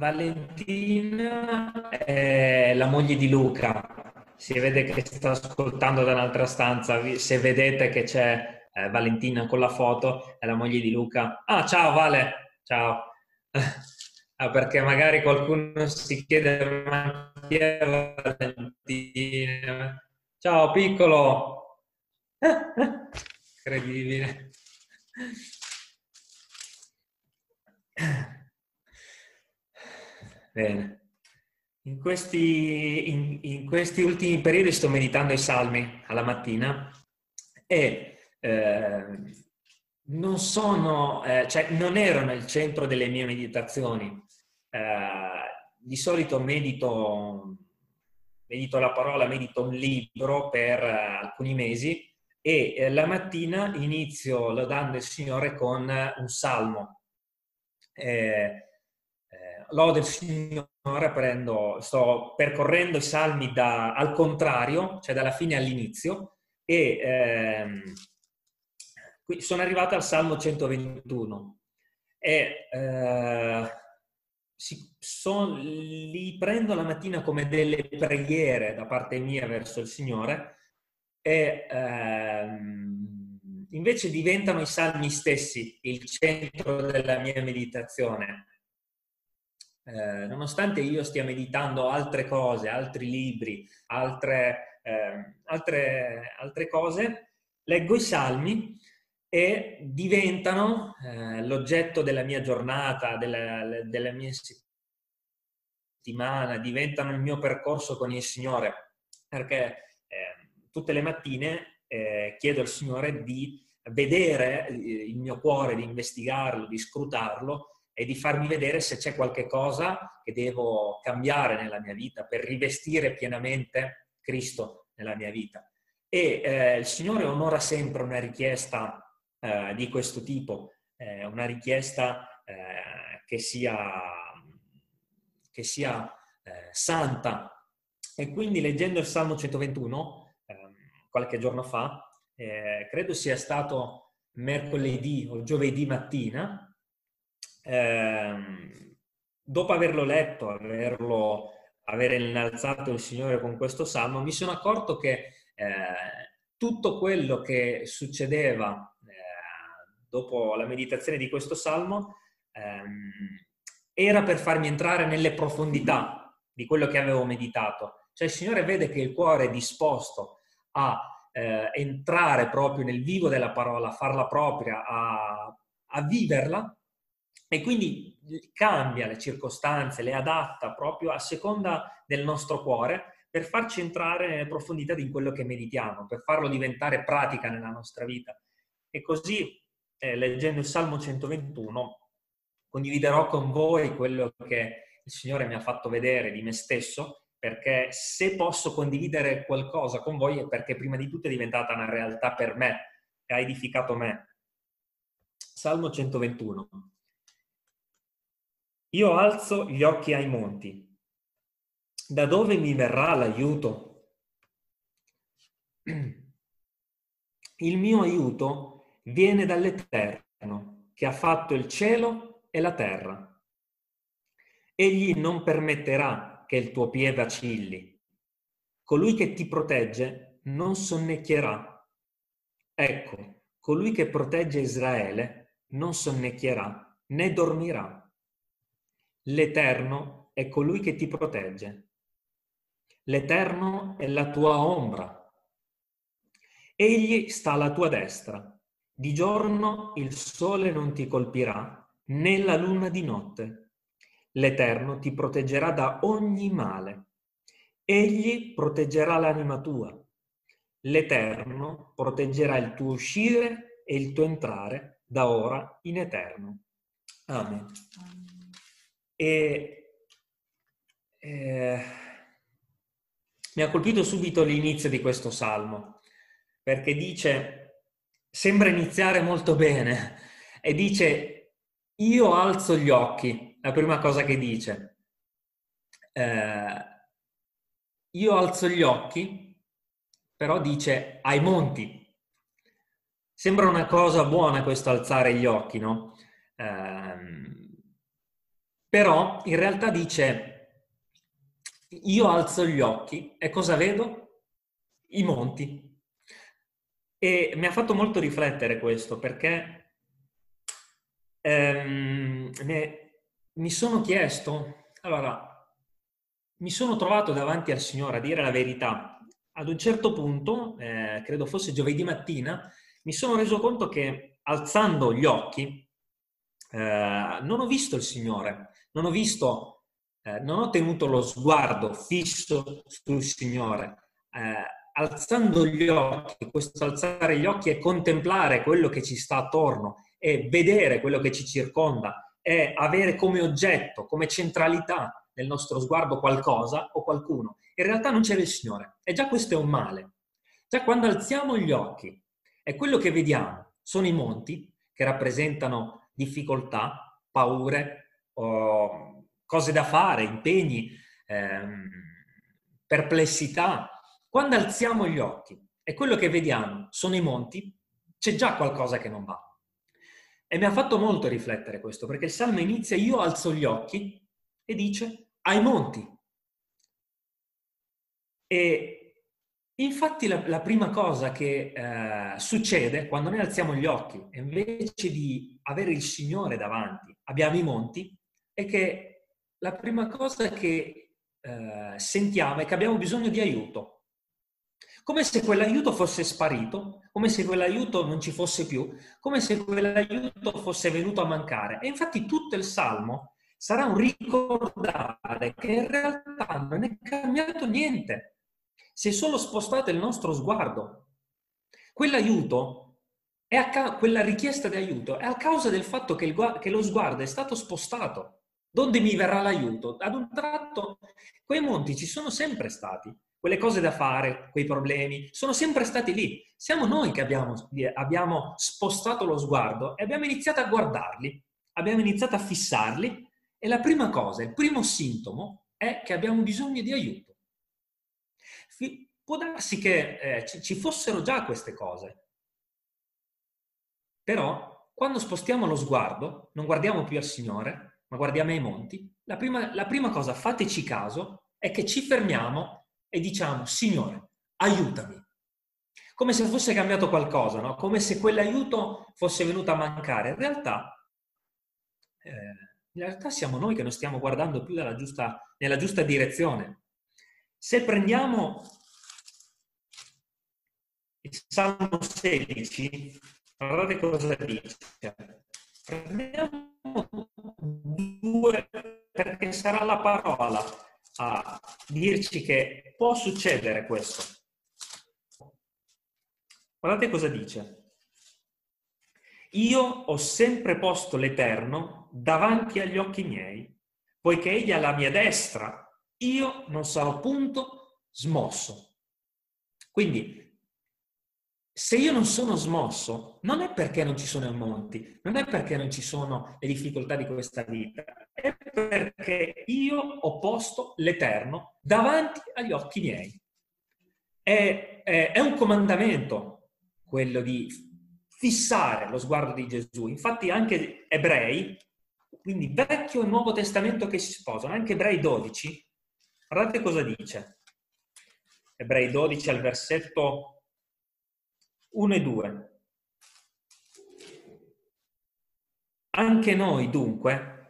Valentina è la moglie di Luca. Si vede che sta ascoltando da un'altra stanza. Se vedete che c'è eh, Valentina con la foto, è la moglie di Luca. Ah, ciao Vale, ciao. ah, perché magari qualcuno si chiede ma chi è Valentina? Ciao piccolo. Incredibile. Bene. In questi, in, in questi, ultimi periodi sto meditando i salmi alla mattina e eh, non sono, eh, cioè non ero nel centro delle mie meditazioni. Eh, di solito medito, medito la parola, medito un libro per eh, alcuni mesi e eh, la mattina inizio lodando il Signore con un salmo. Eh, lode il Signore, prendo, sto percorrendo i salmi da, al contrario, cioè dalla fine all'inizio, e ehm, sono arrivato al Salmo 121. E, eh, si, son, li prendo la mattina come delle preghiere da parte mia verso il Signore e ehm, invece diventano i salmi stessi il centro della mia meditazione eh, nonostante io stia meditando altre cose, altri libri, altre, eh, altre, altre cose, leggo i salmi e diventano eh, l'oggetto della mia giornata, della, della, mia settimana, diventano il mio percorso con il Signore, perché eh, tutte le mattine eh, chiedo al Signore di vedere eh, il mio cuore, di investigarlo, di scrutarlo e di farmi vedere se c'è qualche cosa che devo cambiare nella mia vita per rivestire pienamente Cristo nella mia vita. E eh, il Signore onora sempre una richiesta eh, di questo tipo, eh, una richiesta eh, che sia, che sia eh, santa. E quindi leggendo il Salmo 121, ehm, qualche giorno fa, eh, credo sia stato mercoledì o giovedì mattina, ehm, dopo averlo letto, averlo, aver innalzato il Signore con questo salmo, mi sono accorto che eh, tutto quello che succedeva eh, dopo la meditazione di questo salmo ehm, era per farmi entrare nelle profondità di quello che avevo meditato. Cioè il Signore vede che il cuore è disposto a eh, entrare proprio nel vivo della parola, a farla propria, a, a viverla e quindi cambia le circostanze, le adatta proprio a seconda del nostro cuore per farci entrare nelle profondità di quello che meditiamo, per farlo diventare pratica nella nostra vita. E così, eh, leggendo il Salmo 121, condividerò con voi quello che il Signore mi ha fatto vedere di me stesso, perché se posso condividere qualcosa con voi è perché prima di tutto è diventata una realtà per me, che ha edificato me. Salmo 121. Io alzo gli occhi ai monti. Da dove mi verrà l'aiuto? Il mio aiuto viene dall'Eterno, che ha fatto il cielo e la terra. Egli non permetterà che il tuo piede vacilli. Colui che ti protegge non sonnecchierà. Ecco, colui che protegge Israele non sonnecchierà né dormirà L'Eterno è colui che ti protegge. L'Eterno è la tua ombra. Egli sta alla tua destra. Di giorno il sole non ti colpirà, né la luna di notte. L'Eterno ti proteggerà da ogni male. Egli proteggerà l'anima tua. L'Eterno proteggerà il tuo uscire e il tuo entrare da ora in eterno. Amen. E eh, mi ha colpito subito l'inizio di questo salmo, perché dice, sembra iniziare molto bene, e dice, io alzo gli occhi, la prima cosa che dice. Eh, io alzo gli occhi, però dice ai monti. Sembra una cosa buona questo alzare gli occhi, no? Eh, però in realtà dice, io alzo gli occhi e cosa vedo? I monti. E mi ha fatto molto riflettere questo perché ehm, ne, mi sono chiesto, allora, mi sono trovato davanti al Signore a dire la verità. Ad un certo punto, eh, credo fosse giovedì mattina, mi sono reso conto che alzando gli occhi eh, non ho visto il Signore, non ho visto, eh, non ho tenuto lo sguardo fisso sul Signore. Eh, alzando gli occhi, questo alzare gli occhi è contemplare quello che ci sta attorno e vedere quello che ci circonda, è avere come oggetto, come centralità nel nostro sguardo qualcosa o qualcuno. In realtà non c'era il Signore e già questo è un male. Già quando alziamo gli occhi e quello che vediamo sono i monti che rappresentano difficoltà, paure, cose da fare, impegni, ehm, perplessità. Quando alziamo gli occhi e quello che vediamo sono i monti, c'è già qualcosa che non va. E mi ha fatto molto riflettere questo, perché il Salmo inizia, io alzo gli occhi e dice, ai monti. E infatti la, la prima cosa che eh, succede quando noi alziamo gli occhi, invece di avere il Signore davanti, abbiamo i monti, è che la prima cosa che eh, sentiamo è che abbiamo bisogno di aiuto come se quell'aiuto fosse sparito, come se quell'aiuto non ci fosse più, come se quell'aiuto fosse venuto a mancare. E infatti tutto il Salmo sarà un ricordare che in realtà non è cambiato niente. Si è solo spostato il nostro sguardo. Quell'aiuto, ca- quella richiesta di aiuto è a causa del fatto che, gu- che lo sguardo è stato spostato. Dove mi verrà l'aiuto? Ad un tratto quei monti ci sono sempre stati quelle cose da fare, quei problemi, sono sempre stati lì. Siamo noi che abbiamo, abbiamo spostato lo sguardo e abbiamo iniziato a guardarli, abbiamo iniziato a fissarli e la prima cosa, il primo sintomo è che abbiamo bisogno di aiuto. Può darsi che eh, ci fossero già queste cose, però quando spostiamo lo sguardo, non guardiamo più al Signore, ma guardiamo ai monti, la prima, la prima cosa, fateci caso, è che ci fermiamo e diciamo, Signore, aiutami. Come se fosse cambiato qualcosa, no? come se quell'aiuto fosse venuto a mancare. In realtà, eh, in realtà siamo noi che non stiamo guardando più giusta, nella giusta direzione. Se prendiamo il Salmo 16, guardate cosa dice. Due, perché sarà la parola a dirci che può succedere questo. Guardate cosa dice. Io ho sempre posto l'Eterno davanti agli occhi miei, poiché egli è alla mia destra, io non sarò punto smosso. Quindi se io non sono smosso, non è perché non ci sono i monti, non è perché non ci sono le difficoltà di questa vita, è perché io ho posto l'Eterno davanti agli occhi miei. È, è, è un comandamento quello di fissare lo sguardo di Gesù. Infatti anche ebrei, quindi Vecchio e Nuovo Testamento che si sposano, anche Ebrei 12, guardate cosa dice. Ebrei 12 al versetto 1 e 2. Anche noi dunque,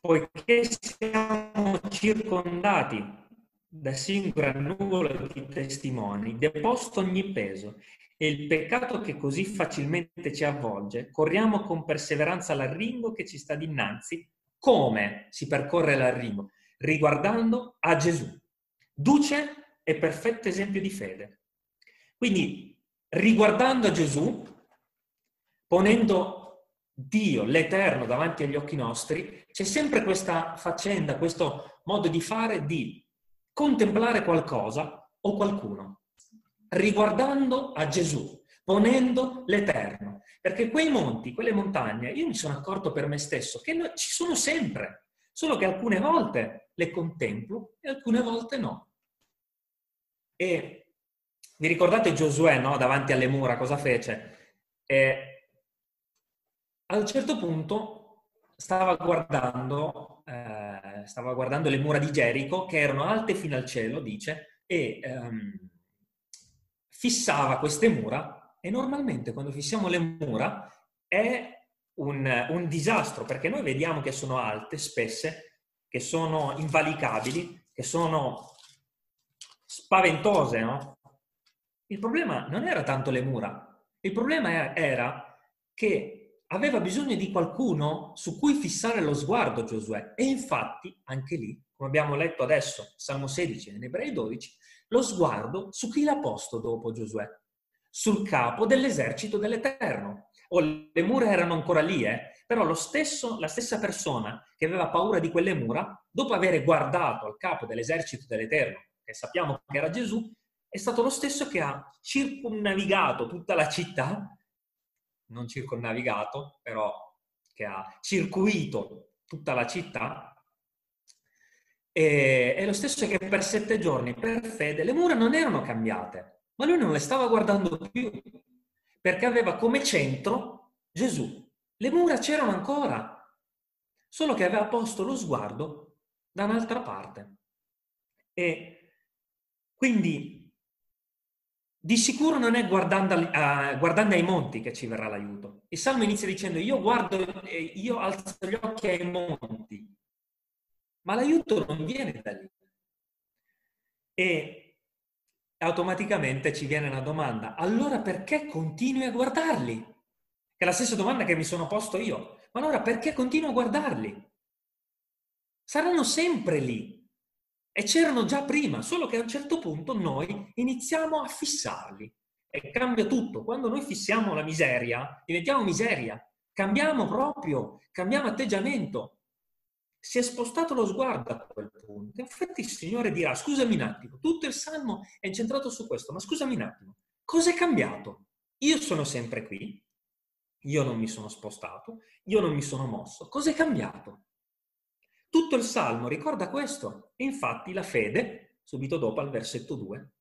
poiché siamo circondati da singola nuvola di testimoni, deposto ogni peso e il peccato che così facilmente ci avvolge, corriamo con perseveranza l'arringo che ci sta dinanzi. Come si percorre l'arringo? Riguardando a Gesù, duce e perfetto esempio di fede. Quindi, riguardando Gesù, ponendo Dio, l'Eterno, davanti agli occhi nostri, c'è sempre questa faccenda, questo modo di fare di contemplare qualcosa o qualcuno, riguardando a Gesù, ponendo l'Eterno. Perché quei monti, quelle montagne, io mi sono accorto per me stesso che ci sono sempre, solo che alcune volte le contemplo e alcune volte no. E vi ricordate Giosuè, no? Davanti alle mura, cosa fece? E a un certo punto stava guardando, eh, stava guardando le mura di Gerico che erano alte fino al cielo, dice, e ehm, fissava queste mura e normalmente quando fissiamo le mura è un, un disastro perché noi vediamo che sono alte, spesse, che sono invalicabili, che sono spaventose, no? Il problema non era tanto le mura, il problema era che aveva bisogno di qualcuno su cui fissare lo sguardo Giosuè. E infatti, anche lì, come abbiamo letto adesso, Salmo 16 e in Ebrei 12, lo sguardo su chi l'ha posto dopo Giosuè? Sul capo dell'esercito dell'Eterno. O le mura erano ancora lì, eh? però stesso, la stessa persona che aveva paura di quelle mura, dopo aver guardato al capo dell'esercito dell'Eterno, che sappiamo che era Gesù, è stato lo stesso che ha circumnavigato tutta la città, non circumnavigato, però che ha circuito tutta la città, e è lo stesso che per sette giorni, per fede, le mura non erano cambiate, ma lui non le stava guardando più, perché aveva come centro Gesù. Le mura c'erano ancora, solo che aveva posto lo sguardo da un'altra parte. E quindi di sicuro non è guardando, uh, guardando, ai monti che ci verrà l'aiuto. Il Salmo inizia dicendo io guardo, io alzo gli occhi ai monti, ma l'aiuto non viene da lì. E automaticamente ci viene una domanda, allora perché continui a guardarli? Che è la stessa domanda che mi sono posto io. Ma allora perché continuo a guardarli? Saranno sempre lì. E c'erano già prima, solo che a un certo punto noi iniziamo a fissarli. E cambia tutto. Quando noi fissiamo la miseria, diventiamo miseria. Cambiamo proprio, cambiamo atteggiamento. Si è spostato lo sguardo a quel punto. Infatti il Signore dirà, scusami un attimo, tutto il Salmo è incentrato su questo, ma scusami un attimo, cosa è cambiato? Io sono sempre qui, io non mi sono spostato, io non mi sono mosso. Cos'è cambiato? Tutto il Salmo ricorda questo. E infatti la fede, subito dopo al versetto 2,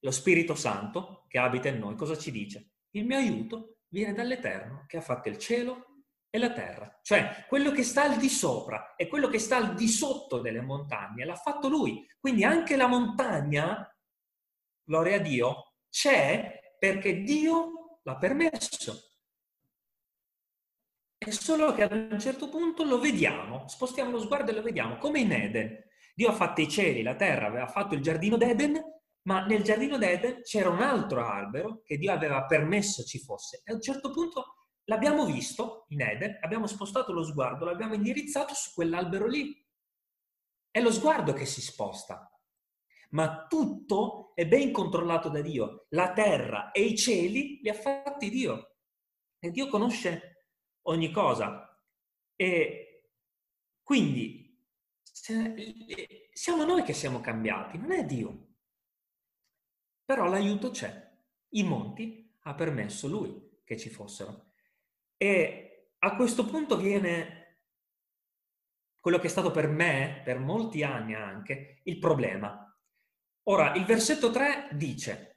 lo Spirito Santo che abita in noi, cosa ci dice? Il mio aiuto viene dall'Eterno che ha fatto il cielo e la terra. Cioè, quello che sta al di sopra e quello che sta al di sotto delle montagne l'ha fatto lui. Quindi anche la montagna, gloria a Dio, c'è perché Dio l'ha permesso. È solo che ad un certo punto lo vediamo, spostiamo lo sguardo e lo vediamo, come in Eden. Dio ha fatto i cieli, la terra, aveva fatto il giardino d'Eden, ma nel giardino d'Eden c'era un altro albero che Dio aveva permesso ci fosse. E a un certo punto l'abbiamo visto in Eden, abbiamo spostato lo sguardo, l'abbiamo indirizzato su quell'albero lì. È lo sguardo che si sposta. Ma tutto è ben controllato da Dio. La terra e i cieli li ha fatti Dio. E Dio conosce ogni cosa. E quindi siamo noi che siamo cambiati, non è Dio. Però l'aiuto c'è. I monti ha permesso lui che ci fossero. E a questo punto viene quello che è stato per me, per molti anni anche, il problema. Ora, il versetto 3 dice,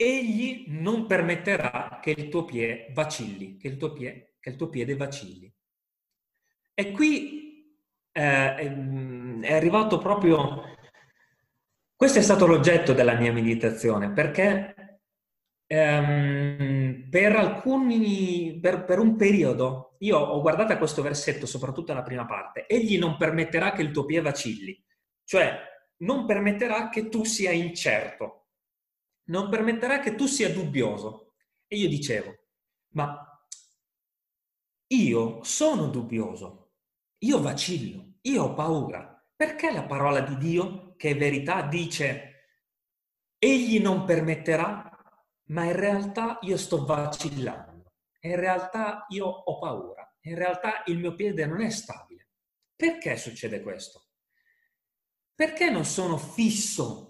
egli non permetterà che il tuo piede vacilli, che il tuo, pie, che il tuo piede vacilli. E qui eh, è arrivato proprio, questo è stato l'oggetto della mia meditazione, perché ehm, per alcuni, per, per un periodo, io ho guardato questo versetto, soprattutto la prima parte, egli non permetterà che il tuo piede vacilli, cioè non permetterà che tu sia incerto non permetterà che tu sia dubbioso. E io dicevo, ma io sono dubbioso, io vacillo, io ho paura. Perché la parola di Dio, che è verità, dice, egli non permetterà, ma in realtà io sto vacillando, in realtà io ho paura, in realtà il mio piede non è stabile. Perché succede questo? Perché non sono fisso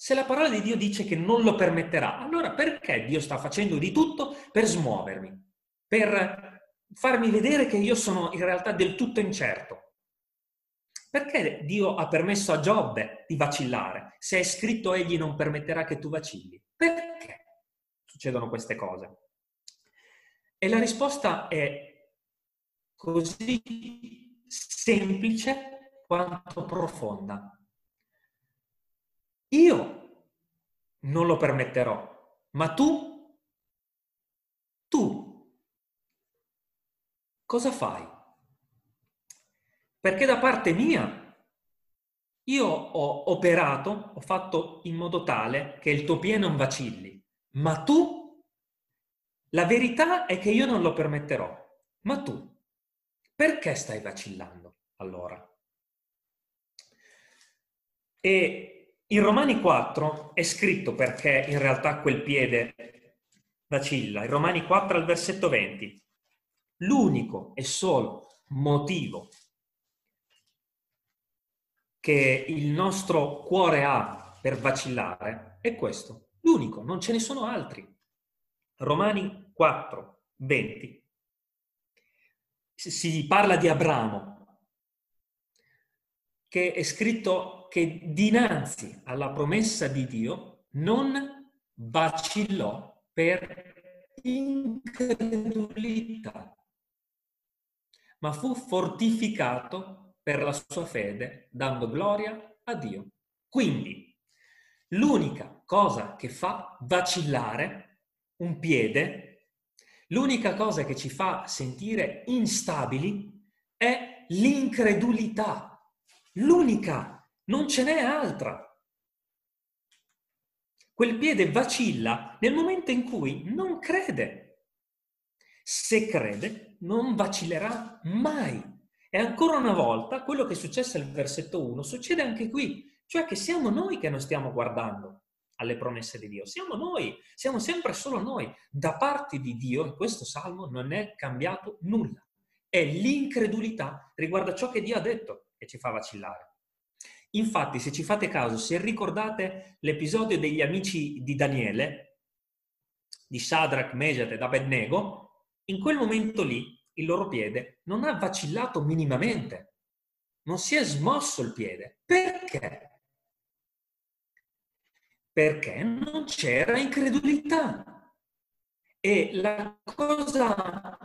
se la parola di Dio dice che non lo permetterà, allora perché Dio sta facendo di tutto per smuovermi, per farmi vedere che io sono in realtà del tutto incerto? Perché Dio ha permesso a Giobbe di vacillare? Se è scritto egli non permetterà che tu vacilli. Perché succedono queste cose? E la risposta è così semplice quanto profonda. Io non lo permetterò, ma tu, tu, cosa fai? Perché da parte mia io ho operato, ho fatto in modo tale che il tuo piede non vacilli, ma tu, la verità è che io non lo permetterò, ma tu, perché stai vacillando allora? E in Romani 4 è scritto perché in realtà quel piede vacilla. In Romani 4 al versetto 20. L'unico e solo motivo che il nostro cuore ha per vacillare è questo. L'unico, non ce ne sono altri. Romani 4, 20. Si parla di Abramo, che è scritto che dinanzi alla promessa di Dio non vacillò per incredulità, ma fu fortificato per la sua fede, dando gloria a Dio. Quindi, l'unica cosa che fa vacillare un piede, l'unica cosa che ci fa sentire instabili è l'incredulità. L'unica non ce n'è altra. Quel piede vacilla nel momento in cui non crede. Se crede, non vacillerà mai. E ancora una volta, quello che è successo al versetto 1 succede anche qui, cioè che siamo noi che non stiamo guardando alle promesse di Dio, siamo noi, siamo sempre solo noi. Da parte di Dio, in questo salmo, non è cambiato nulla. È l'incredulità riguardo a ciò che Dio ha detto che ci fa vacillare. Infatti, se ci fate caso, se ricordate l'episodio degli amici di Daniele, di Shadrach, Mejat ed Abednego, in quel momento lì il loro piede non ha vacillato minimamente, non si è smosso il piede. Perché? Perché non c'era incredulità. E la cosa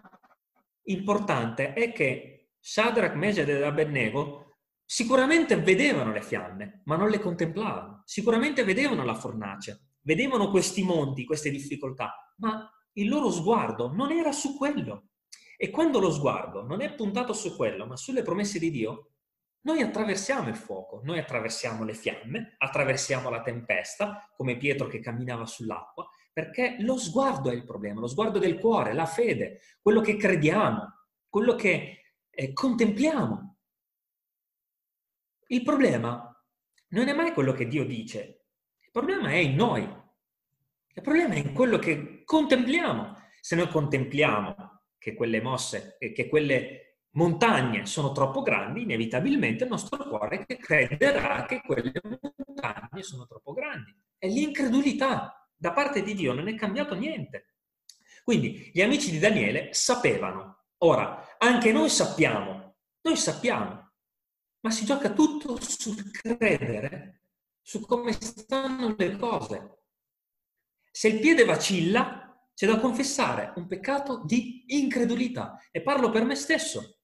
importante è che Shadrach, Mejat ed Abednego Sicuramente vedevano le fiamme, ma non le contemplavano. Sicuramente vedevano la fornace, vedevano questi monti, queste difficoltà, ma il loro sguardo non era su quello. E quando lo sguardo non è puntato su quello, ma sulle promesse di Dio, noi attraversiamo il fuoco, noi attraversiamo le fiamme, attraversiamo la tempesta, come Pietro che camminava sull'acqua, perché lo sguardo è il problema, lo sguardo del cuore, la fede, quello che crediamo, quello che eh, contempliamo. Il problema non è mai quello che Dio dice, il problema è in noi. Il problema è in quello che contempliamo. Se noi contempliamo che quelle mosse e che quelle montagne sono troppo grandi, inevitabilmente il nostro cuore crederà che quelle montagne sono troppo grandi. È l'incredulità. Da parte di Dio non è cambiato niente. Quindi gli amici di Daniele sapevano. Ora, anche noi sappiamo, noi sappiamo ma si gioca tutto sul credere, su come stanno le cose. Se il piede vacilla, c'è da confessare un peccato di incredulità e parlo per me stesso.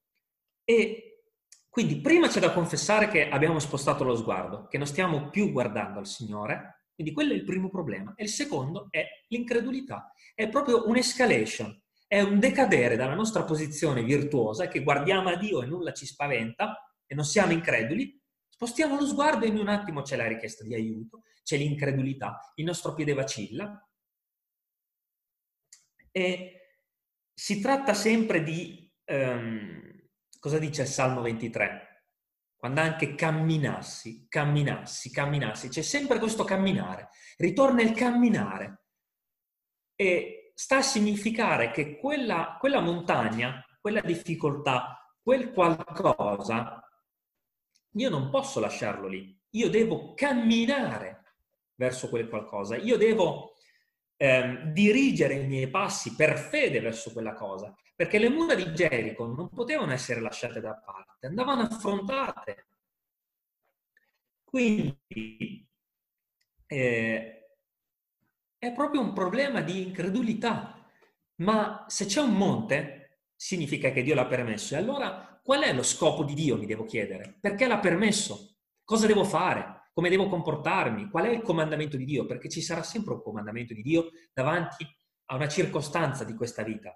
E quindi prima c'è da confessare che abbiamo spostato lo sguardo, che non stiamo più guardando al Signore, quindi quello è il primo problema. E il secondo è l'incredulità. È proprio un'escalation, è un decadere dalla nostra posizione virtuosa che guardiamo a Dio e nulla ci spaventa e non siamo increduli, spostiamo lo sguardo e in un attimo c'è la richiesta di aiuto, c'è l'incredulità, il nostro piede vacilla. E si tratta sempre di, um, cosa dice il Salmo 23? Quando anche camminassi, camminassi, camminassi, c'è sempre questo camminare, ritorna il camminare. E sta a significare che quella, quella montagna, quella difficoltà, quel qualcosa io non posso lasciarlo lì, io devo camminare verso quel qualcosa, io devo ehm, dirigere i miei passi per fede verso quella cosa, perché le mura di Gerico non potevano essere lasciate da parte, andavano affrontate. Quindi eh, è proprio un problema di incredulità. Ma se c'è un monte, significa che Dio l'ha permesso. E allora qual è lo scopo di Dio, mi devo chiedere? Perché l'ha permesso? Cosa devo fare? Come devo comportarmi? Qual è il comandamento di Dio? Perché ci sarà sempre un comandamento di Dio davanti a una circostanza di questa vita.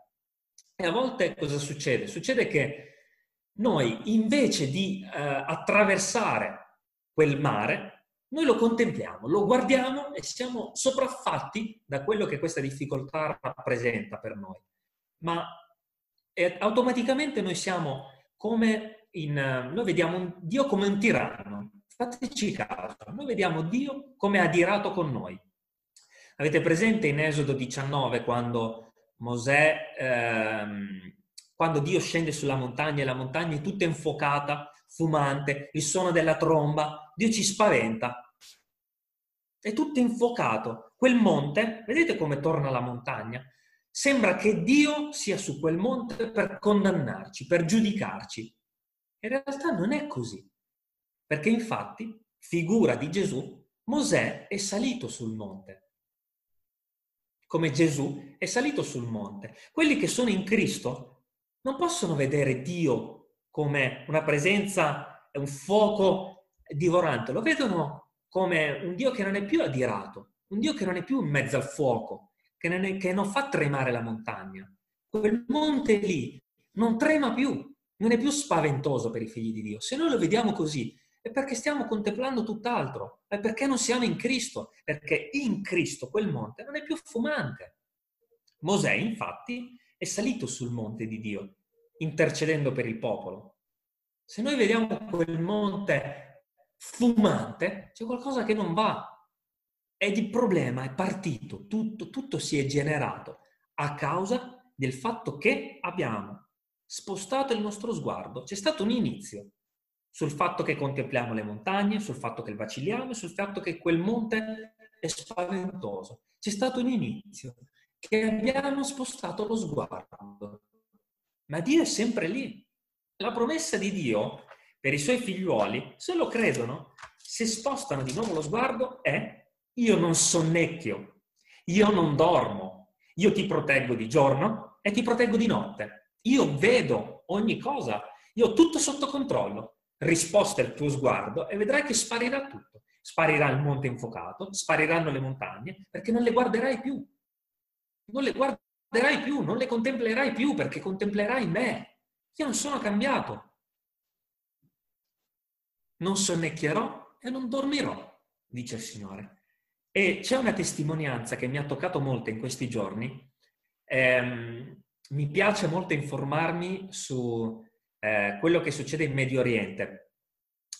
E a volte cosa succede? Succede che noi invece di eh, attraversare quel mare, noi lo contempliamo, lo guardiamo e siamo sopraffatti da quello che questa difficoltà rappresenta per noi. Ma eh, automaticamente noi siamo come in... noi vediamo Dio come un tiranno. Fateci caso, noi vediamo Dio come adirato con noi. Avete presente in Esodo 19 quando Mosè... Ehm, quando Dio scende sulla montagna e la montagna è tutta infuocata, fumante, il suono della tromba, Dio ci spaventa. È tutto infuocato. Quel monte, vedete come torna la montagna? Sembra che Dio sia su quel monte per condannarci, per giudicarci. In realtà non è così. Perché infatti, figura di Gesù, Mosè è salito sul monte. Come Gesù è salito sul monte. Quelli che sono in Cristo non possono vedere Dio come una presenza, un fuoco divorante, lo vedono come un Dio che non è più adirato, un Dio che non è più in mezzo al fuoco, che non, è, che non fa tremare la montagna. Quel monte lì non trema più, non è più spaventoso per i figli di Dio. Se noi lo vediamo così, è perché stiamo contemplando tutt'altro, è perché non siamo in Cristo, perché in Cristo quel monte non è più fumante. Mosè, infatti, è salito sul monte di Dio, intercedendo per il popolo. Se noi vediamo quel monte fumante, c'è qualcosa che non va. E il problema è partito, tutto, tutto si è generato a causa del fatto che abbiamo spostato il nostro sguardo. C'è stato un inizio sul fatto che contempliamo le montagne, sul fatto che vacilliamo, sul fatto che quel monte è spaventoso. C'è stato un inizio che abbiamo spostato lo sguardo. Ma Dio è sempre lì. La promessa di Dio per i suoi figliuoli, se lo credono, se spostano di nuovo lo sguardo, è io non sonnecchio, io non dormo, io ti proteggo di giorno e ti proteggo di notte. Io vedo ogni cosa, io ho tutto sotto controllo. Risposta il tuo sguardo e vedrai che sparirà tutto. Sparirà il monte infuocato, spariranno le montagne, perché non le guarderai più non le guarderai più, non le contemplerai più perché contemplerai me. Io non sono cambiato. Non sonnecchierò e non dormirò, dice il Signore. E c'è una testimonianza che mi ha toccato molto in questi giorni. Eh, mi piace molto informarmi su eh, quello che succede in Medio Oriente,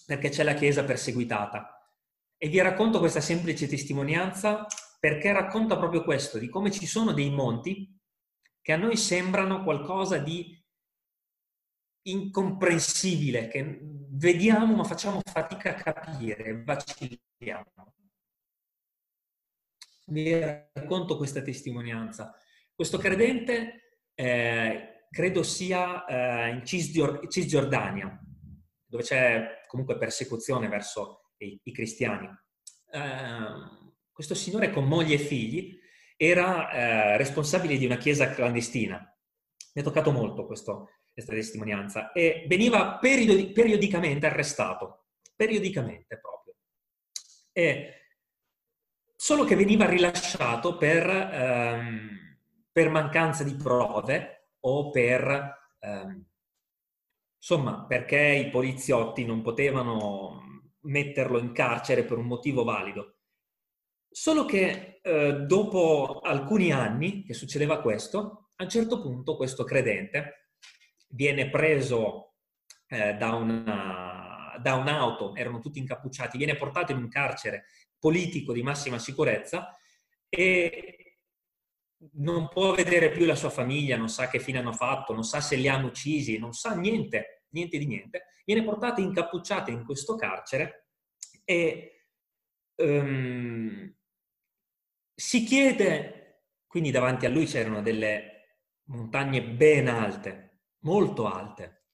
perché c'è la Chiesa perseguitata. E vi racconto questa semplice testimonianza perché racconta proprio questo, di come ci sono dei monti che a noi sembrano qualcosa di incomprensibile, che vediamo ma facciamo fatica a capire, vacilliamo. Vi racconto questa testimonianza. Questo credente eh, credo sia eh, in Cisgiordania, dove c'è comunque persecuzione verso i, i cristiani. Eh, questo signore con moglie e figli era eh, responsabile di una chiesa clandestina. Mi è toccato molto questo, questa testimonianza e veniva periodi- periodicamente arrestato, periodicamente proprio. E solo che veniva rilasciato per, ehm, per mancanza di prove o per, ehm, insomma, perché i poliziotti non potevano metterlo in carcere per un motivo valido. Solo che eh, dopo alcuni anni che succedeva questo, a un certo punto questo credente viene preso eh, da, una, da un'auto, erano tutti incappucciati, viene portato in un carcere politico di massima sicurezza e non può vedere più la sua famiglia, non sa che fine hanno fatto, non sa se li hanno uccisi, non sa niente, niente di niente. Viene portato incappucciato in questo carcere e um, si chiede, quindi davanti a lui c'erano delle montagne ben alte, molto alte,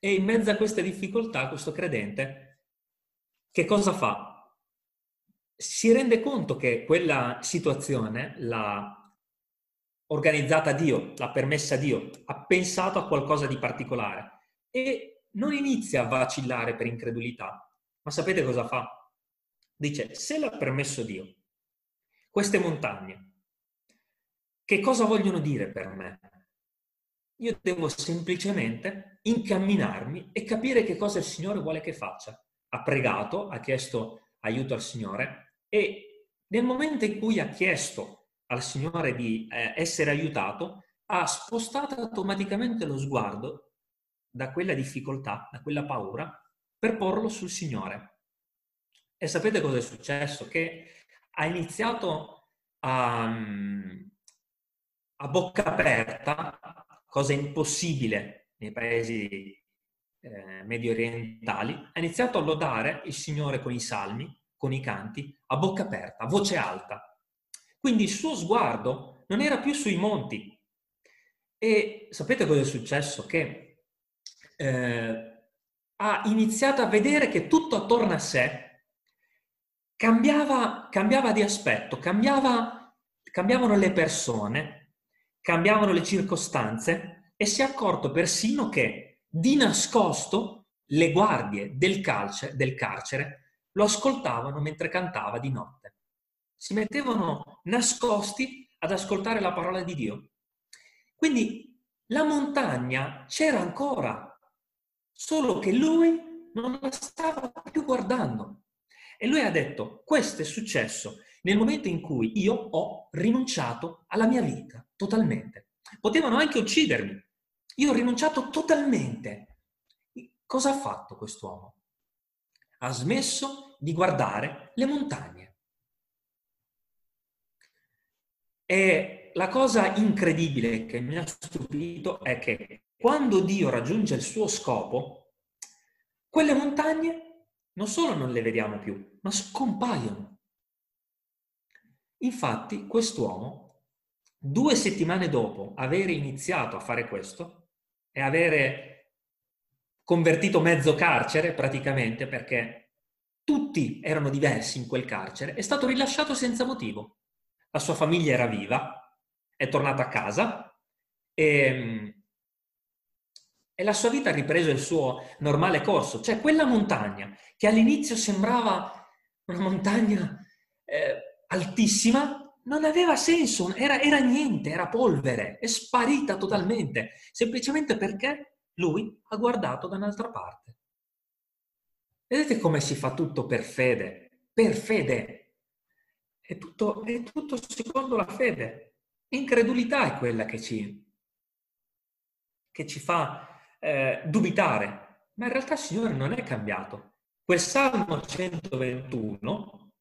e in mezzo a queste difficoltà questo credente che cosa fa? Si rende conto che quella situazione la, organizzata Dio, l'ha permessa Dio, ha pensato a qualcosa di particolare e non inizia a vacillare per incredulità, ma sapete cosa fa? Dice, se l'ha permesso Dio, queste montagne, che cosa vogliono dire per me? Io devo semplicemente incamminarmi e capire che cosa il Signore vuole che faccia. Ha pregato, ha chiesto aiuto al Signore e nel momento in cui ha chiesto al Signore di eh, essere aiutato, ha spostato automaticamente lo sguardo da quella difficoltà, da quella paura, per porlo sul Signore. E sapete cosa è successo? Che ha iniziato a, a bocca aperta cosa impossibile nei paesi eh, medio orientali, ha iniziato a lodare il Signore con i salmi, con i canti, a bocca aperta, a voce alta. Quindi il suo sguardo non era più sui monti. E sapete cosa è successo? Che eh, ha iniziato a vedere che tutto attorno a sé cambiava, cambiava di aspetto, cambiava, cambiavano le persone, cambiavano le circostanze e si è accorto persino che di nascosto le guardie del, calce, del carcere lo ascoltavano mentre cantava di notte. Si mettevano nascosti ad ascoltare la parola di Dio. Quindi la montagna c'era ancora, solo che lui non la stava più guardando. E lui ha detto, questo è successo nel momento in cui io ho rinunciato alla mia vita totalmente. Potevano anche uccidermi. Io ho rinunciato totalmente. Cosa ha fatto quest'uomo? Ha smesso di guardare le montagne. E la cosa incredibile che mi ha stupito è che quando Dio raggiunge il suo scopo, quelle montagne non solo non le vediamo più, ma scompaiono. Infatti, quest'uomo, due settimane dopo aver iniziato a fare questo e avere convertito mezzo carcere praticamente perché tutti erano diversi in quel carcere, è stato rilasciato senza motivo. La sua famiglia era viva, è tornata a casa e, e la sua vita ha ripreso il suo normale corso. Cioè quella montagna che all'inizio sembrava una montagna eh, altissima, non aveva senso, era, era niente, era polvere, è sparita totalmente, semplicemente perché lui ha guardato da un'altra parte. Vedete come si fa tutto per fede? Per fede. È tutto, è tutto secondo la fede. Incredulità è quella che ci, che ci fa eh, dubitare. Ma in realtà il Signore non è cambiato. Quel Salmo 121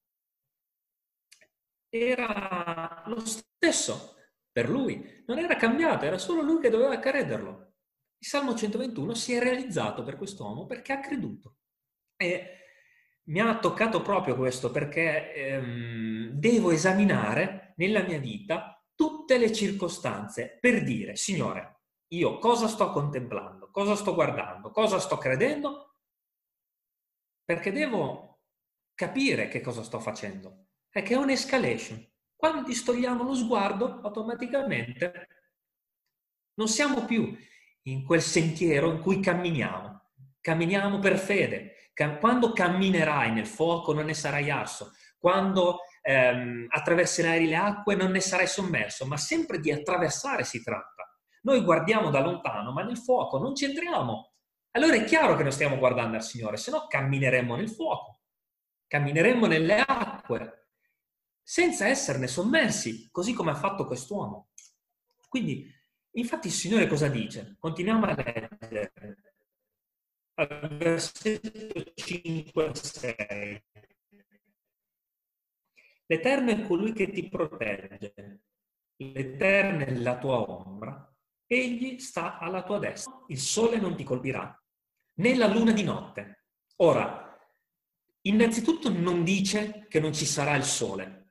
era lo stesso per lui, non era cambiato, era solo lui che doveva crederlo. Il Salmo 121 si è realizzato per quest'uomo perché ha creduto. E mi ha toccato proprio questo perché ehm, devo esaminare nella mia vita tutte le circostanze per dire, Signore, io cosa sto contemplando, cosa sto guardando, cosa sto credendo, perché devo capire che cosa sto facendo è che è un'escalation. Quando distogliamo lo sguardo, automaticamente non siamo più in quel sentiero in cui camminiamo. Camminiamo per fede. Quando camminerai nel fuoco non ne sarai arso. Quando ehm, attraverserai le acque non ne sarai sommerso, ma sempre di attraversare si tratta. Noi guardiamo da lontano, ma nel fuoco non ci entriamo. Allora è chiaro che non stiamo guardando al Signore, se no cammineremmo nel fuoco, cammineremmo nelle acque, senza esserne sommersi, così come ha fatto quest'uomo. Quindi, infatti il Signore cosa dice? Continuiamo a leggere. Al versetto 5 6. L'Eterno è colui che ti protegge, l'Eterno è la tua ombra, egli sta alla tua destra, il sole non ti colpirà, né la luna di notte. Ora, innanzitutto non dice che non ci sarà il sole,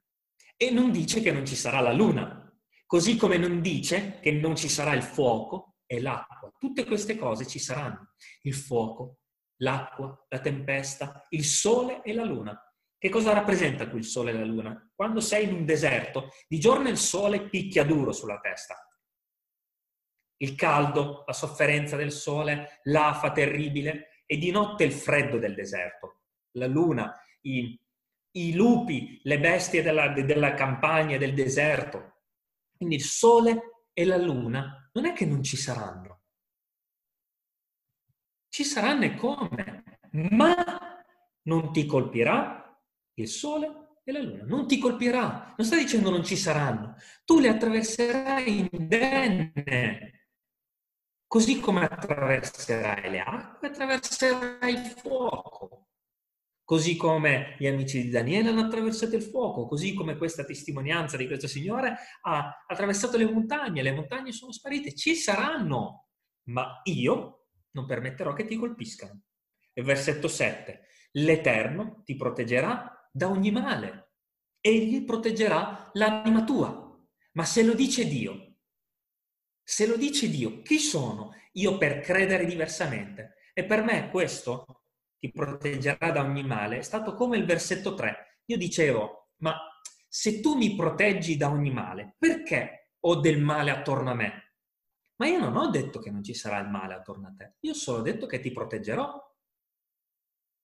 e non dice che non ci sarà la luna, così come non dice che non ci sarà il fuoco e l'acqua. Tutte queste cose ci saranno. Il fuoco, l'acqua, la tempesta, il sole e la luna. Che cosa rappresenta qui il sole e la luna? Quando sei in un deserto, di giorno il sole picchia duro sulla testa. Il caldo, la sofferenza del sole, l'afa terribile e di notte il freddo del deserto. La luna, i, i lupi, le bestie della, della campagna, del deserto. Quindi il sole e la luna non è che non ci saranno. Ci saranno e come? Ma non ti colpirà il sole e la luna. Non ti colpirà. Non sta dicendo non ci saranno. Tu le attraverserai indenne. Così come attraverserai le acque, attraverserai il fuoco. Così come gli amici di Daniele hanno attraversato il fuoco, così come questa testimonianza di questo Signore ha attraversato le montagne, le montagne sono sparite, ci saranno, ma io non permetterò che ti colpiscano. E versetto 7, l'Eterno ti proteggerà da ogni male, egli proteggerà l'anima tua. Ma se lo dice Dio, se lo dice Dio, chi sono io per credere diversamente? E per me questo ti proteggerà da ogni male, è stato come il versetto 3. Io dicevo, ma se tu mi proteggi da ogni male, perché ho del male attorno a me? Ma io non ho detto che non ci sarà il male attorno a te, io ho solo detto che ti proteggerò.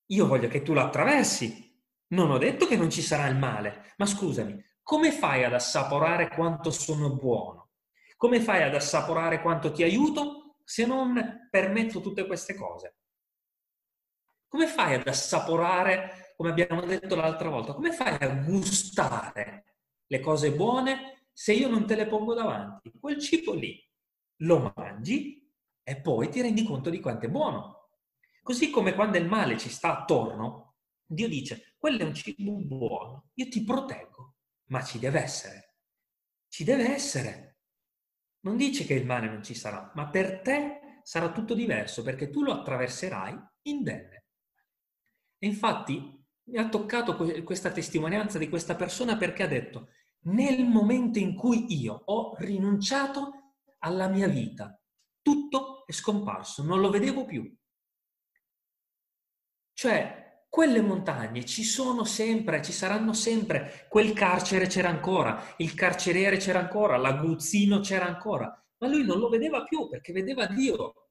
Io voglio che tu lo attraversi. Non ho detto che non ci sarà il male, ma scusami, come fai ad assaporare quanto sono buono? Come fai ad assaporare quanto ti aiuto se non permetto tutte queste cose? Come fai ad assaporare, come abbiamo detto l'altra volta, come fai a gustare le cose buone se io non te le pongo davanti? Quel cibo lì lo mangi e poi ti rendi conto di quanto è buono. Così come quando il male ci sta attorno, Dio dice, quello è un cibo buono, io ti proteggo, ma ci deve essere. Ci deve essere. Non dice che il male non ci sarà, ma per te sarà tutto diverso perché tu lo attraverserai indenne. E infatti mi ha toccato questa testimonianza di questa persona perché ha detto, nel momento in cui io ho rinunciato alla mia vita, tutto è scomparso, non lo vedevo più. Cioè, quelle montagne ci sono sempre, ci saranno sempre, quel carcere c'era ancora, il carceriere c'era ancora, l'aguzzino c'era ancora, ma lui non lo vedeva più perché vedeva Dio.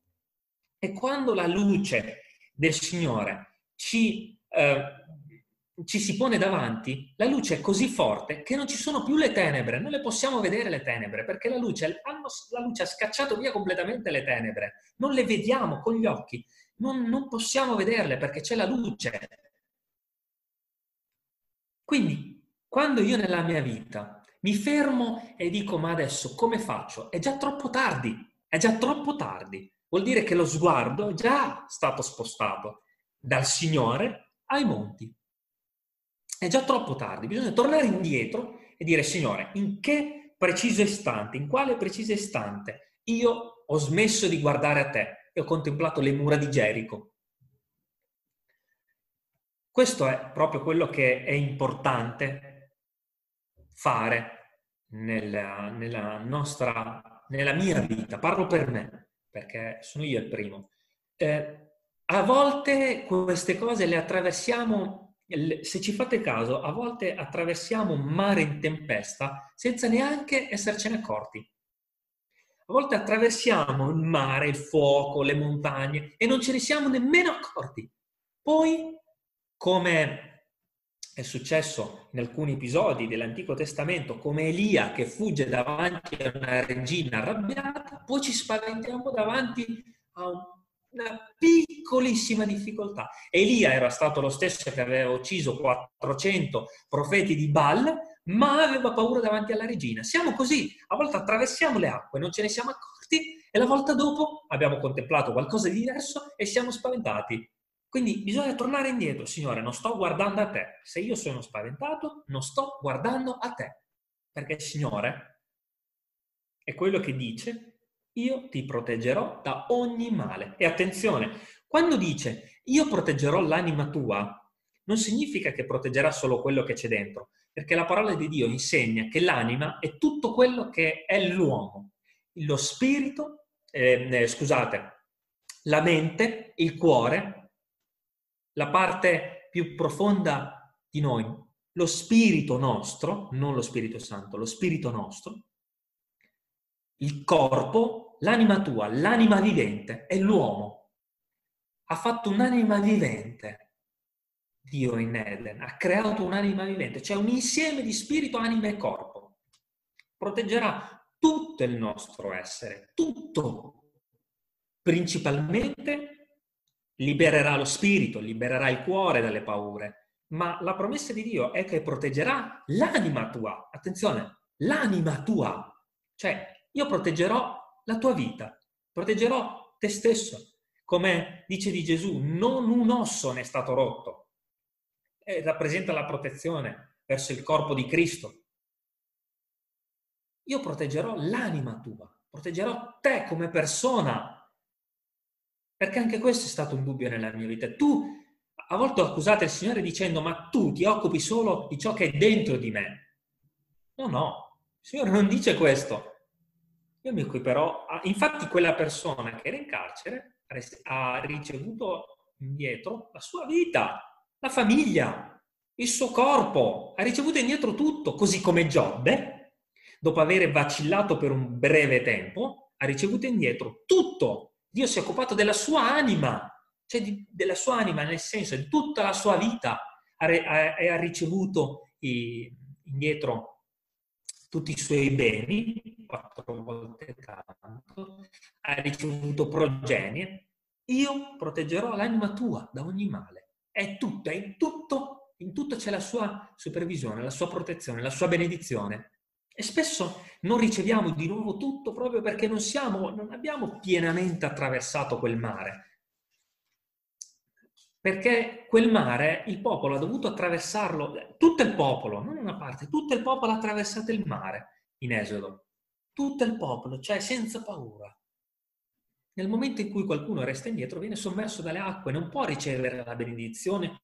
E quando la luce del Signore ci, eh, ci si pone davanti, la luce è così forte che non ci sono più le tenebre, non le possiamo vedere le tenebre, perché la luce, la luce ha scacciato via completamente le tenebre, non le vediamo con gli occhi, non, non possiamo vederle perché c'è la luce. Quindi, quando io nella mia vita mi fermo e dico ma adesso come faccio? È già troppo tardi, è già troppo tardi. Vuol dire che lo sguardo è già stato spostato dal Signore ai monti. È già troppo tardi, bisogna tornare indietro e dire, Signore, in che preciso istante, in quale preciso istante io ho smesso di guardare a te e ho contemplato le mura di Gerico. Questo è proprio quello che è importante fare nella, nella nostra, nella mia vita. Parlo per me, perché sono io il primo. Eh, a volte queste cose le attraversiamo, se ci fate caso, a volte attraversiamo un mare in tempesta senza neanche essercene accorti. A volte attraversiamo il mare, il fuoco, le montagne e non ce ne siamo nemmeno accorti. Poi, come è successo in alcuni episodi dell'Antico Testamento, come Elia che fugge davanti a una regina arrabbiata, poi ci spaventiamo davanti a un una piccolissima difficoltà. Elia era stato lo stesso che aveva ucciso 400 profeti di Baal, ma aveva paura davanti alla regina. Siamo così, a volte attraversiamo le acque, non ce ne siamo accorti e la volta dopo abbiamo contemplato qualcosa di diverso e siamo spaventati. Quindi bisogna tornare indietro, Signore, non sto guardando a te. Se io sono spaventato, non sto guardando a te. Perché il Signore è quello che dice io ti proteggerò da ogni male. E attenzione, quando dice io proteggerò l'anima tua, non significa che proteggerà solo quello che c'è dentro, perché la parola di Dio insegna che l'anima è tutto quello che è l'uomo, lo spirito, eh, eh, scusate, la mente, il cuore, la parte più profonda di noi lo spirito nostro, non lo Spirito Santo, lo spirito nostro, il corpo, l'anima tua, l'anima vivente è l'uomo. Ha fatto un'anima vivente. Dio in Eden ha creato un'anima vivente, cioè un insieme di spirito, anima e corpo. Proteggerà tutto il nostro essere, tutto. Principalmente libererà lo spirito, libererà il cuore dalle paure, ma la promessa di Dio è che proteggerà l'anima tua. Attenzione, l'anima tua. Cioè, io proteggerò la tua vita, proteggerò te stesso. Come dice di Gesù, non un osso ne è stato rotto. E rappresenta la protezione verso il corpo di Cristo. Io proteggerò l'anima tua, proteggerò te come persona. Perché anche questo è stato un dubbio nella mia vita. Tu a volte accusate il Signore dicendo ma tu ti occupi solo di ciò che è dentro di me. No, no, il Signore non dice questo. Io mi occuperò, infatti quella persona che era in carcere ha ricevuto indietro la sua vita, la famiglia, il suo corpo, ha ricevuto indietro tutto, così come Giobbe, dopo aver vacillato per un breve tempo, ha ricevuto indietro tutto. Dio si è occupato della sua anima, cioè di, della sua anima, nel senso di tutta la sua vita, ha, ha, ha ricevuto i, indietro tutti i suoi beni, quattro volte tanto, ha ricevuto progenie, io proteggerò l'anima tua da ogni male. È tutto, è in tutto, in tutto c'è la sua supervisione, la sua protezione, la sua benedizione. E spesso non riceviamo di nuovo tutto proprio perché non, siamo, non abbiamo pienamente attraversato quel mare perché quel mare il popolo ha dovuto attraversarlo, tutto il popolo, non una parte, tutto il popolo ha attraversato il mare in Esodo, tutto il popolo, cioè senza paura. Nel momento in cui qualcuno resta indietro, viene sommerso dalle acque, non può ricevere la benedizione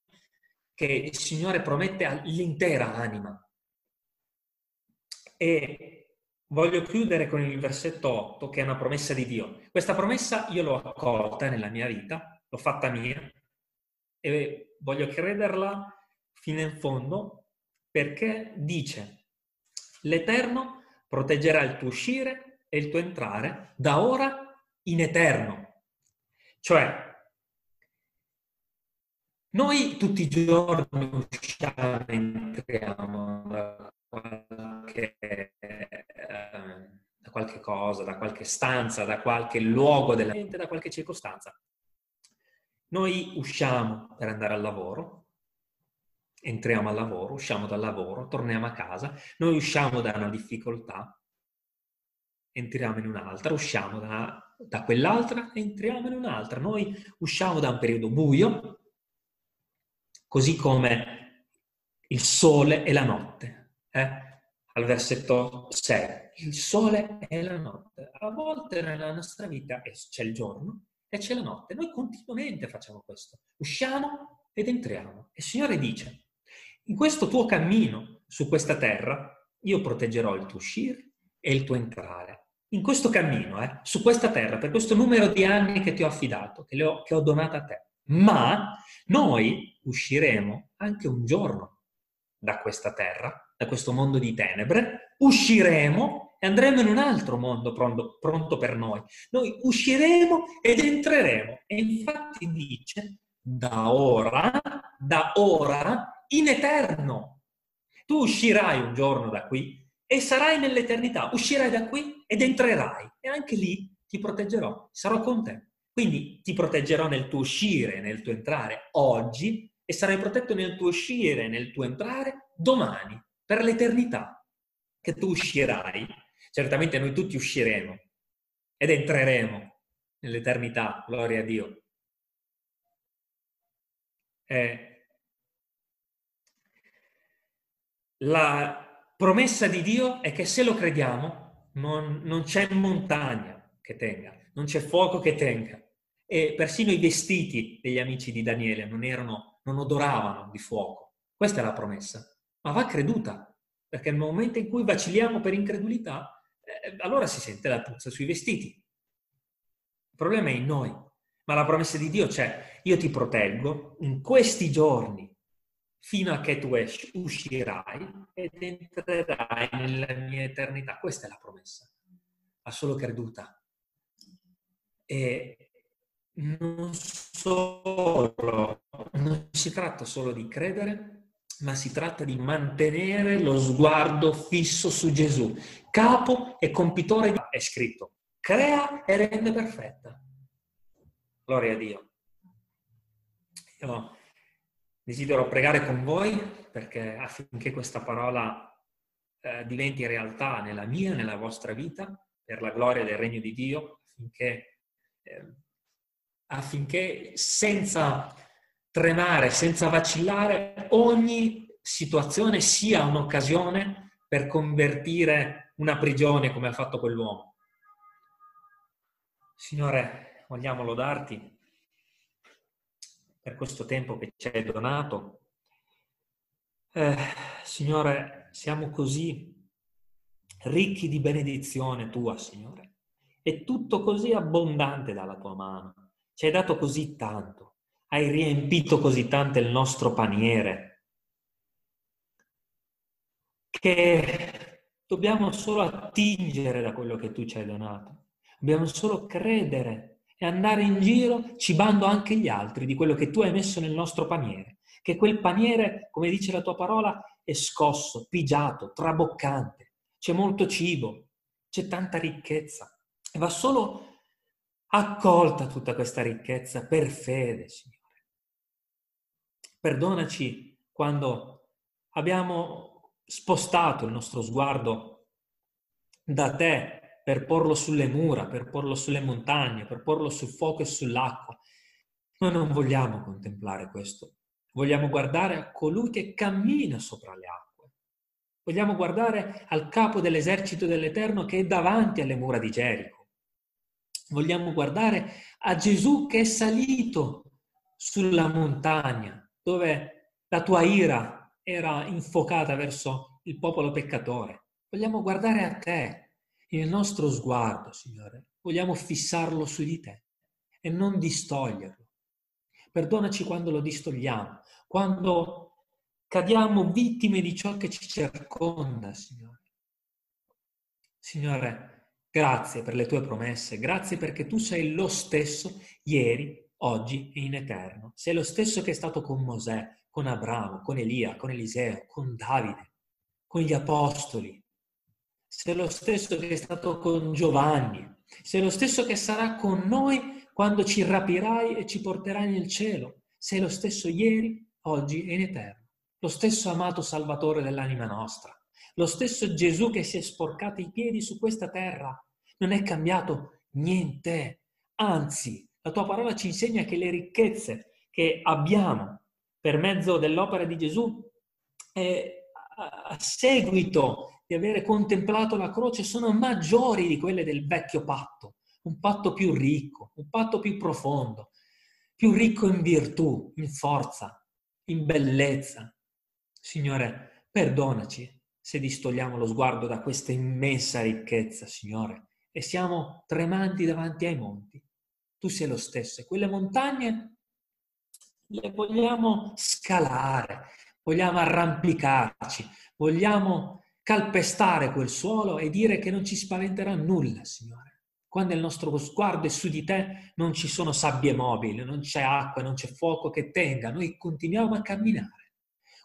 che il Signore promette all'intera anima. E voglio chiudere con il versetto 8, che è una promessa di Dio. Questa promessa io l'ho accolta nella mia vita, l'ho fatta mia, e voglio crederla fino in fondo perché dice l'Eterno proteggerà il tuo uscire e il tuo entrare da ora in eterno. Cioè, noi tutti i giorni usciamo e entriamo da qualche, eh, da qualche cosa, da qualche stanza, da qualche luogo della mente, da qualche circostanza. Noi usciamo per andare al lavoro, entriamo al lavoro, usciamo dal lavoro, torniamo a casa, noi usciamo da una difficoltà, entriamo in un'altra, usciamo da, da quell'altra, entriamo in un'altra. Noi usciamo da un periodo buio, così come il sole e la notte. Eh? Al versetto 6, il sole e la notte. A volte nella nostra vita c'è il giorno e c'è la notte. Noi continuamente facciamo questo. Usciamo ed entriamo. E il Signore dice, in questo tuo cammino su questa terra, io proteggerò il tuo uscire e il tuo entrare. In questo cammino, eh, su questa terra, per questo numero di anni che ti ho affidato, che, ho, che ho donato a te. Ma noi usciremo anche un giorno da questa terra, da questo mondo di tenebre, usciremo e andremo in un altro mondo pronto, pronto per noi. Noi usciremo ed entreremo. E infatti dice, da ora, da ora, in eterno. Tu uscirai un giorno da qui e sarai nell'eternità. Uscirai da qui ed entrerai. E anche lì ti proteggerò, sarò con te. Quindi ti proteggerò nel tuo uscire, nel tuo entrare oggi e sarai protetto nel tuo uscire, nel tuo entrare domani, per l'eternità, che tu uscirai certamente noi tutti usciremo ed entreremo nell'eternità, gloria a Dio. Eh, la promessa di Dio è che se lo crediamo non, non c'è montagna che tenga, non c'è fuoco che tenga. E persino i vestiti degli amici di Daniele non, erano, non odoravano di fuoco. Questa è la promessa. Ma va creduta, perché nel momento in cui vacilliamo per incredulità, eh, allora si sente la puzza sui vestiti. Il problema è in noi, ma la promessa di Dio c'è, io ti proteggo in questi giorni fino a che tu uscirai ed entrerai nella mia eternità. Questa è la promessa. Ha solo creduta. E non solo, non si tratta solo di credere, ma si tratta di mantenere lo sguardo fisso su Gesù, capo e compitore di... È scritto, crea e rende perfetta. Gloria a Dio. Io desidero pregare con voi perché affinché questa parola eh, diventi realtà nella mia, nella vostra vita, per la gloria del regno di Dio, affinché, eh, affinché senza tremare, senza vacillare, ogni situazione sia un'occasione per convertire una prigione come ha fatto quell'uomo. Signore, vogliamo lodarti per questo tempo che ci hai donato. Eh, Signore, siamo così ricchi di benedizione tua, Signore. È tutto così abbondante dalla tua mano. Ci hai dato così tanto. Hai riempito così tanto il nostro paniere. Che dobbiamo solo attingere da quello che tu ci hai donato. Dobbiamo solo credere e andare in giro cibando anche gli altri di quello che tu hai messo nel nostro paniere. Che quel paniere, come dice la tua parola, è scosso, pigiato, traboccante. C'è molto cibo, c'è tanta ricchezza. E va solo accolta tutta questa ricchezza per fede, Signore. Perdonaci quando abbiamo spostato il nostro sguardo da te per porlo sulle mura, per porlo sulle montagne, per porlo sul fuoco e sull'acqua. Noi non vogliamo contemplare questo. Vogliamo guardare a colui che cammina sopra le acque. Vogliamo guardare al capo dell'esercito dell'Eterno che è davanti alle mura di Gerico. Vogliamo guardare a Gesù che è salito sulla montagna, dove la tua ira era infocata verso il popolo peccatore. Vogliamo guardare a te, il nostro sguardo, Signore, vogliamo fissarlo su di te e non distoglierlo. Perdonaci quando lo distogliamo, quando cadiamo vittime di ciò che ci circonda, Signore. Signore, grazie per le tue promesse, grazie perché tu sei lo stesso ieri, oggi e in eterno. Sei lo stesso che è stato con Mosè, con Abramo, con Elia, con Eliseo, con Davide, con gli apostoli, sei lo stesso che è stato con Giovanni, sei lo stesso che sarà con noi quando ci rapirai e ci porterai nel cielo. Sei lo stesso ieri, oggi e in eterno. Lo stesso amato Salvatore dell'anima nostra. Lo stesso Gesù che si è sporcato i piedi su questa terra. Non è cambiato niente. Anzi, la tua parola ci insegna che le ricchezze che abbiamo per mezzo dell'opera di Gesù eh, a seguito di avere contemplato la croce sono maggiori di quelle del vecchio patto, un patto più ricco, un patto più profondo, più ricco in virtù, in forza, in bellezza. Signore, perdonaci se distogliamo lo sguardo da questa immensa ricchezza, Signore, e siamo tremanti davanti ai monti. Tu sei lo stesso e quelle montagne le vogliamo scalare, vogliamo arrampicarci, vogliamo calpestare quel suolo e dire che non ci spaventerà nulla, Signore. Quando il nostro sguardo è su di te, non ci sono sabbie mobili, non c'è acqua, non c'è fuoco che tenga, noi continuiamo a camminare.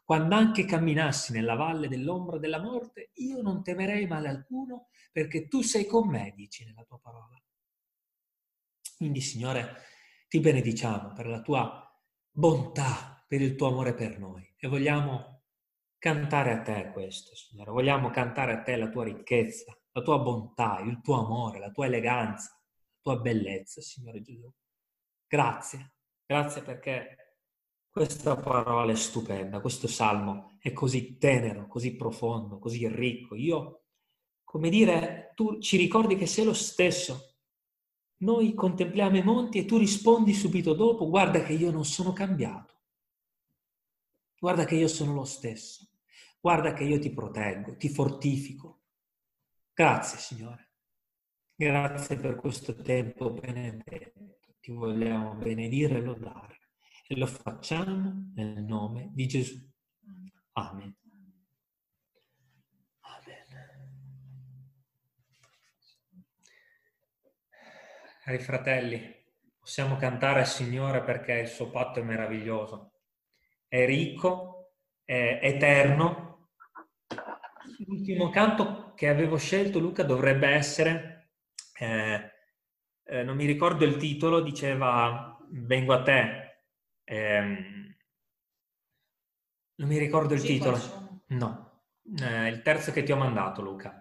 Quando anche camminassi nella valle dell'ombra della morte, io non temerei male alcuno perché tu sei con me, dici nella tua parola. Quindi, Signore, ti benediciamo per la tua bontà, per il tuo amore per noi e vogliamo cantare a te questo, Signore. Vogliamo cantare a te la tua ricchezza, la tua bontà, il tuo amore, la tua eleganza, la tua bellezza, Signore Gesù. Grazie, grazie perché questa parola è stupenda, questo salmo è così tenero, così profondo, così ricco. Io, come dire, tu ci ricordi che sei lo stesso. Noi contempliamo i monti e tu rispondi subito dopo, guarda che io non sono cambiato. Guarda che io sono lo stesso. Guarda che io ti proteggo, ti fortifico. Grazie Signore. Grazie per questo tempo benedetto. Ti vogliamo benedire e lodare. E lo facciamo nel nome di Gesù. Amen. Amen. Cari fratelli, possiamo cantare al Signore perché il suo patto è meraviglioso, è ricco, è eterno. L'ultimo canto che avevo scelto, Luca, dovrebbe essere, eh, eh, non mi ricordo il titolo, diceva Vengo a te. Eh, non mi ricordo il titolo. No, eh, il terzo che ti ho mandato, Luca.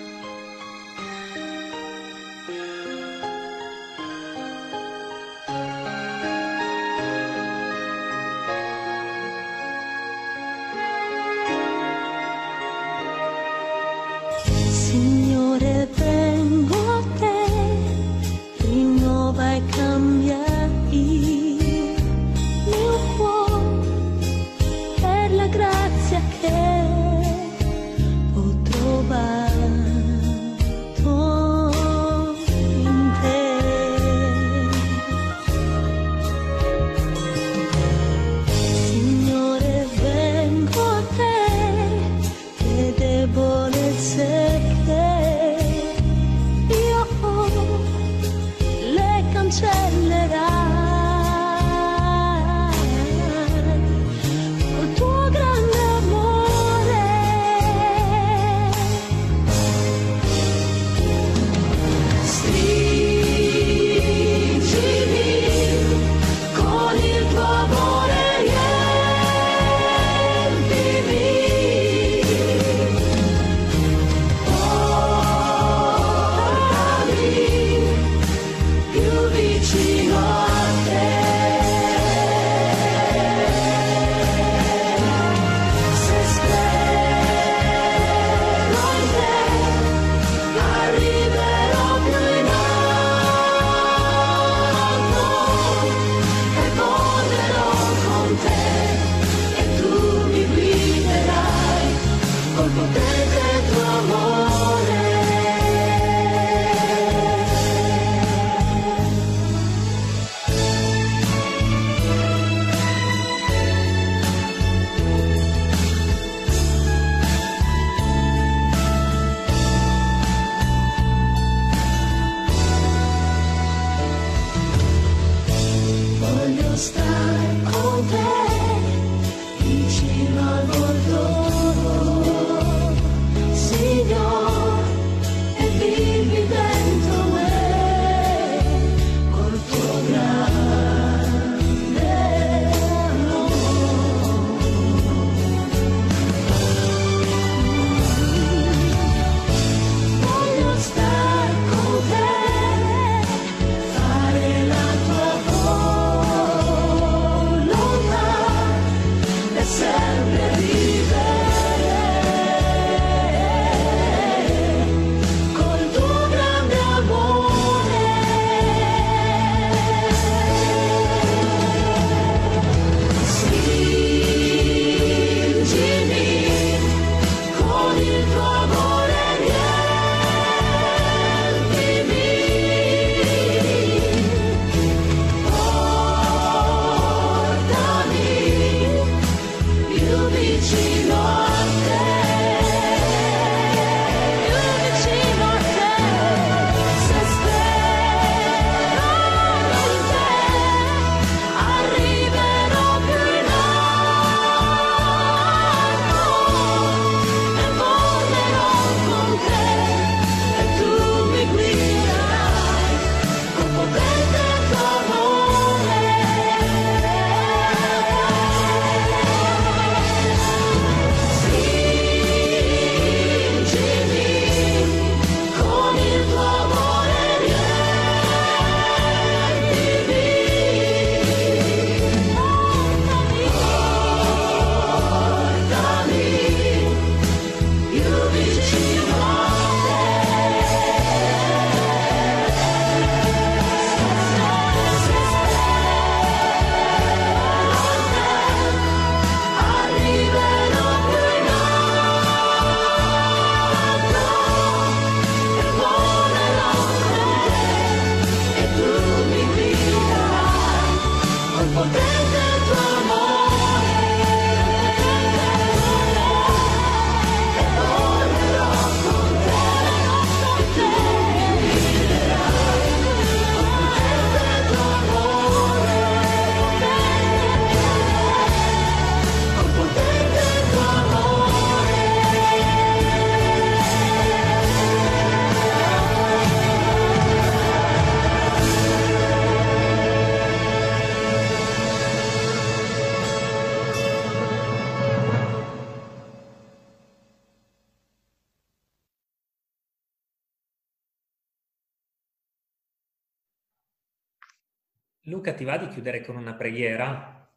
Luca, ti va di chiudere con una preghiera?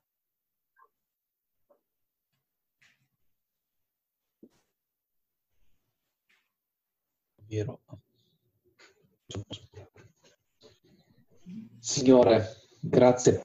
Vero. Signore, grazie per